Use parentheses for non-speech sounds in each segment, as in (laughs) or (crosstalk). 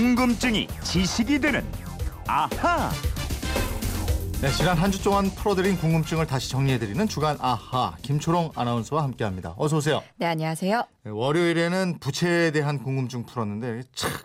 궁금증이 지식이 되는 아하. 네, 지난 한 주 동안 풀어드린 궁금증을 다시 정리해드리는 주간 아하 김초롱 아나운서와 함께합니다. 어서 오세요. 네, 안녕하세요. 네, 월요일에는 부채에 대한 궁금증 풀었는데 착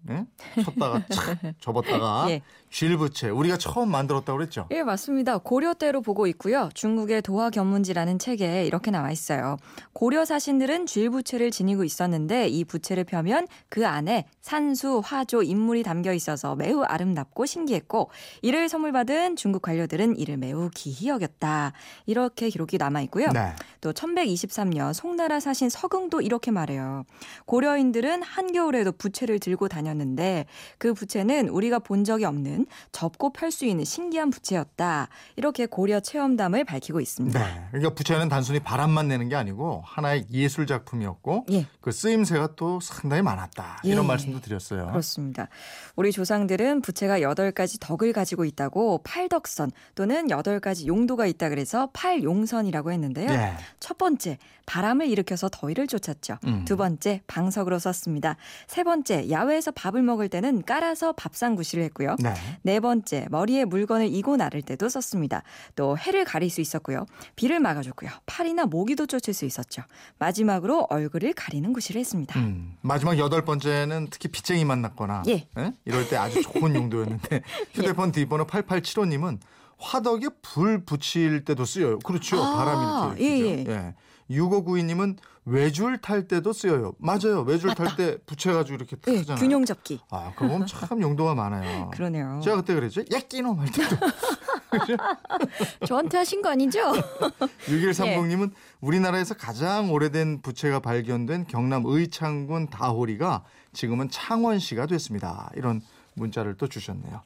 네? 쳤다가 착 (laughs) 접었다가 예. 쥘부채 우리가 처음 만들었다고 그랬죠. 예, 맞습니다. 고려 때로 보고 있고요. 중국의 도화 견문지라는 책에 이렇게 나와 있어요. 고려 사신들은 쥘부채를 지니고 있었는데 이 부채를 펴면 그 안에 산수, 화조, 인물이 담겨 있어서 매우 아름답고 신기했고 이를 선물 받은 중국 관료들은 이를 매우 기히 여겼다. 이렇게 기록이 남아 있고요. 네. 또 1123년 송나라 사신 서긍도 이렇게 말해요. 고려인들은 한겨울에도 부채를 들고 다녔는데 그 부채는 우리가 본 적이 없는 접고 펼 수 있는 신기한 부채였다. 이렇게 고려 체험담을 밝히고 있습니다. 네. 그러니까 부채는 단순히 바람만 내는 게 아니고 하나의 예술 작품이었고 예. 그 쓰임새가 또 상당히 많았다. 이런 예. 말씀도 드렸어요. 그렇습니다. 우리 조상들은 부채가 8가지 덕을 가지고 있다고 팔덕선 또는 8가지 용도가 있다 그래서 팔용선이라고 했는데요. 예. 첫 번째, 바람을 일으켜서 더위를 쫓았죠. 음. 두 번째, 방석으로 썼습니다. 세 번째, 야외에서 밥을 먹을 때는 깔아서 밥상구실을 했고요. 네. 네 번째, 머리에 물건을 이고 나를 때도 썼습니다. 또 해를 가릴 수 있었고요. 비를 막아줬고요. 팔이나 모기도 쫓을 수 있었죠. 마지막으로 얼굴을 가리는 구실을 했습니다. 음, 마지막 여덟 번째는 특히 빚쟁이 만 났거나 예. 이럴 때 아주 좋은 용도였는데 (laughs) 휴대폰 뒷번호 8875님은 화덕에 불 붙일 때도 쓰여요. 그렇죠. 아, 바람이 이렇게 예, 일으키죠. 예. 6592님은 외줄 탈 때도 쓰여요. 맞아요. 외줄 탈. 때 붙여가지고 이렇게 탁 예, 하잖아요. 균형 잡기. 아, 보면 참 용도가 많아요. 그러네요. 제가 그때 그랬죠. 야끼놈 할 때도. (laughs) 저한테 하신 거 아니죠? (laughs) 6130님은 우리나라에서 가장 오래된 부채가 발견된 경남 의창군 다호리가 지금은 창원시가 됐습니다. 이런 문자를 또 주셨네요.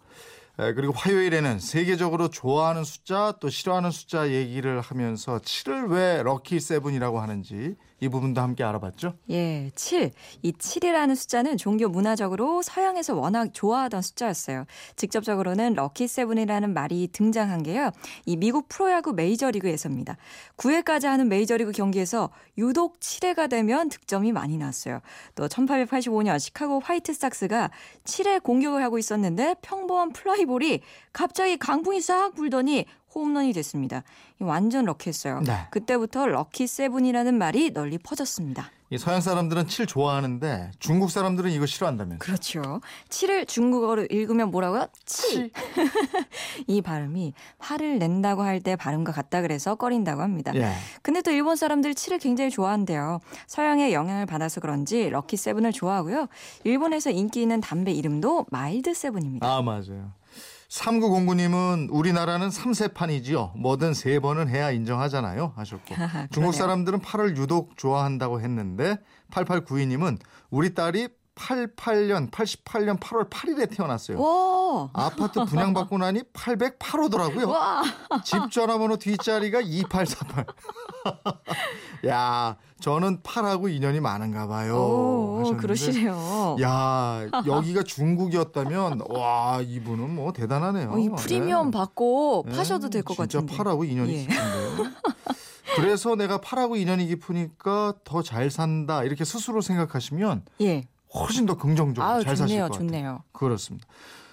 에, 그리고 화요일에는 세계적으로 좋아하는 숫자 또 싫어하는 숫자 얘기를 하면서 7을 왜 럭키 세븐이라고 하는지 이 부분도 함께 알아봤죠. 예, 7. 이 7이라는 숫자는 종교 문화적으로 서양에서 워낙 좋아하던 숫자였어요. 직접적으로는 럭키 세븐이라는 말이 등장한 게요. 이 미국 프로야구 메이저리그에서입니다. 9회까지 하는 메이저리그 경기에서 유독 7회가 되면 득점이 많이 났어요. 또 1885년 시카고 화이트삭스가 7회 공격을 하고 있었는데 평범한 플라이볼이 갑자기 강풍이 싹 불더니 홈런이 됐습니다. 이 완전 lucky했어요. 네. 그때부터 럭키 세븐이라는 말이 널리 퍼졌습니다. 이 서양 사람들은 7 좋아하는데 중국 사람들은 이거 싫어한다면서. 그렇죠. 7을 중국어로 읽으면 뭐라고요? 치. (laughs) 이 발음이 화를 낸다고 할 때 발음과 같다 그래서 꺼린다고 합니다. 예. 근데 또 일본 사람들 7을 굉장히 좋아한대요. 서양의 영향을 받아서 그런지 럭키 세븐을 좋아하고요. 일본에서 인기 있는 담배 이름도 마일드 세븐입니다. 아, 맞아요. 3909님은 우리나라는 3세판이지요. 뭐든 세 번은 해야 인정하잖아요. 하셨고. (laughs) 중국 사람들은 8을 유독 좋아한다고 했는데 8892님은 우리 딸이 88년, 88년 8월 8일에 태어났어요. 와. 아파트 분양받고 나니 808호더라고요. 와. 집 전화번호 뒷자리가 2848. (laughs) 야, 저는 8하고 인연이 많은가 봐요. 오, 하셨는데. 그러시네요. 야, 여기가 중국이었다면 와, 이분은 뭐 대단하네요. 어, 이 프리미엄 네. 받고 네, 파셔도 될것 진짜 같은데. 팔하고 인연이 예. 깊은데요. 그래서 내가 팔하고 인연이 깊으니까 더 잘 산다 이렇게 스스로 생각하시면 예. 훨씬 더 긍정적으로 아유, 잘 사실 좋네요. 것 같아요. 좋네요. 그렇습니다.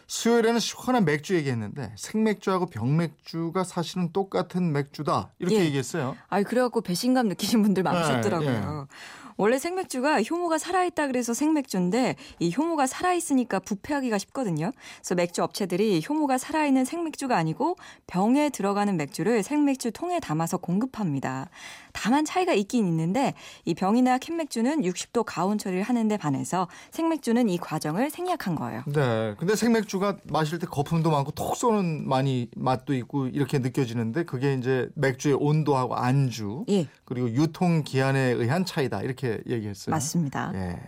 수요일에는 시원한 맥주 얘기했는데 생맥주하고 병맥주가 사실은 똑같은 맥주다 이렇게 예. 얘기했어요. 아이 그래갖고 배신감 느끼신 분들 많으셨더라고요. 예. 원래 생맥주가 효모가 살아있다 그래서 생맥주인데 이 효모가 살아있으니까 부패하기가 쉽거든요. 그래서 맥주 업체들이 효모가 살아있는 생맥주가 아니고 병에 들어가는 맥주를 생맥주 통에 담아서 공급합니다. 다만 차이가 있긴 있는데 이 병이나 캔맥주는 60도 가온 처리를 하는데 반해서 생맥주는 이 과정을 생략한 거예요. 네. 근데 생맥주가 마실 때 거품도 많고 톡 쏘는 많이 맛도 있고 이렇게 느껴지는데 그게 이제 맥주의 온도하고 안주 예, 그리고 유통 기한에 의한 차이다 이렇게 얘기했어요. 맞습니다. 예.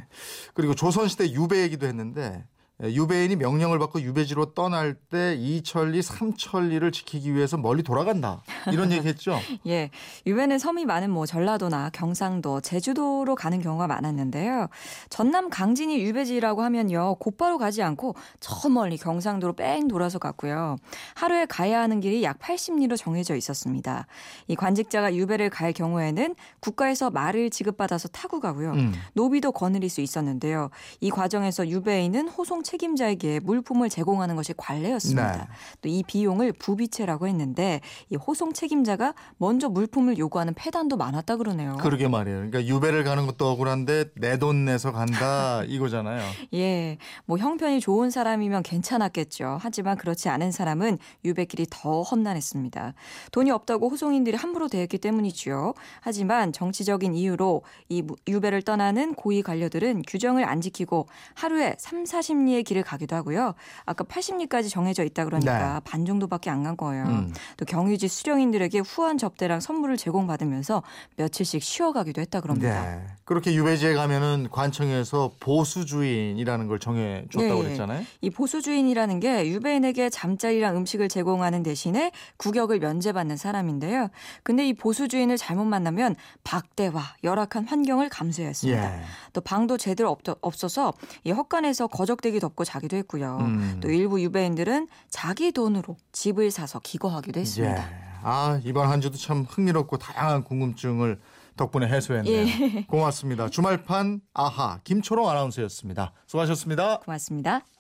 그리고 조선시대 유배 얘기도 했는데 예, 유배인이 명령을 받고 유배지로 떠날 때 이천리, 삼천리를 지키기 위해서 멀리 돌아간다. 이런 얘기 했죠. (laughs) 예, 유배는 섬이 많은 뭐 전라도나 경상도, 제주도로 가는 경우가 많았는데요. 전남 강진이 유배지라고 하면요, 곧바로 가지 않고 저 멀리 경상도로 뺑 돌아서 갔고요. 하루에 가야 하는 길이 약 80리로 정해져 있었습니다. 이 관직자가 유배를 갈 경우에는 국가에서 말을 지급받아서 타고 가고요. 음. 노비도 거느릴 수 있었는데요. 이 과정에서 유배인은 호송 책임자에게 물품을 제공하는 것이 관례였습니다. 네. 또이 비용을 부비채라고 했는데 이 호송 책임자가 먼저 물품을 요구하는 폐단도 많았다 그러네요. 그러게 말이에요. 그러니까 유배를 가는 것도 억울한데 내 돈 내서 간다 (laughs) 이거잖아요. 예, 뭐 형편이 좋은 사람이면 괜찮았겠죠. 하지만 그렇지 않은 사람은 유배길이 더 험난했습니다. 돈이 없다고 호송인들이 함부로 대했기 때문이지요. 하지만 정치적인 이유로 이 무- 유배를 떠나는 고위 관료들은 규정을 안 지키고 하루에 3, 40리 의 길을 가기도 하고요. 아까 80리까지 정해져 있다 그러니까 반 정도밖에 안 간 거예요. 음. 또 경유지 수령인들에게 후한 접대랑 선물을 제공받으면서 며칠씩 쉬어가기도 했다 그럽니다. 네. 그렇게 유배지에 가면은 관청에서 보수주인이라는 걸 정해 줬다고 네. 그랬잖아요. 이 보수주인이라는 게 유배인에게 잠자리랑 음식을 제공하는 대신에 구격을 면제받는 사람인데요. 근데 이 보수주인을 잘못 만나면 박대와 열악한 환경을 감수해야 했습니다. 예. 또 방도 제대로 없, 없어서 이 헛간에서 거적대기 덮고 자기도 했고요. 음. 또 일부 유배인들은 자기 돈으로 집을 사서 기거하기도 했습니다. 예. 아, 이번 한 주도 참 흥미롭고 다양한 궁금증을 덕분에 해소했네요. 예. (laughs) 고맙습니다. 주말판 아하 김초롱 아나운서였습니다. 수고하셨습니다. 고맙습니다.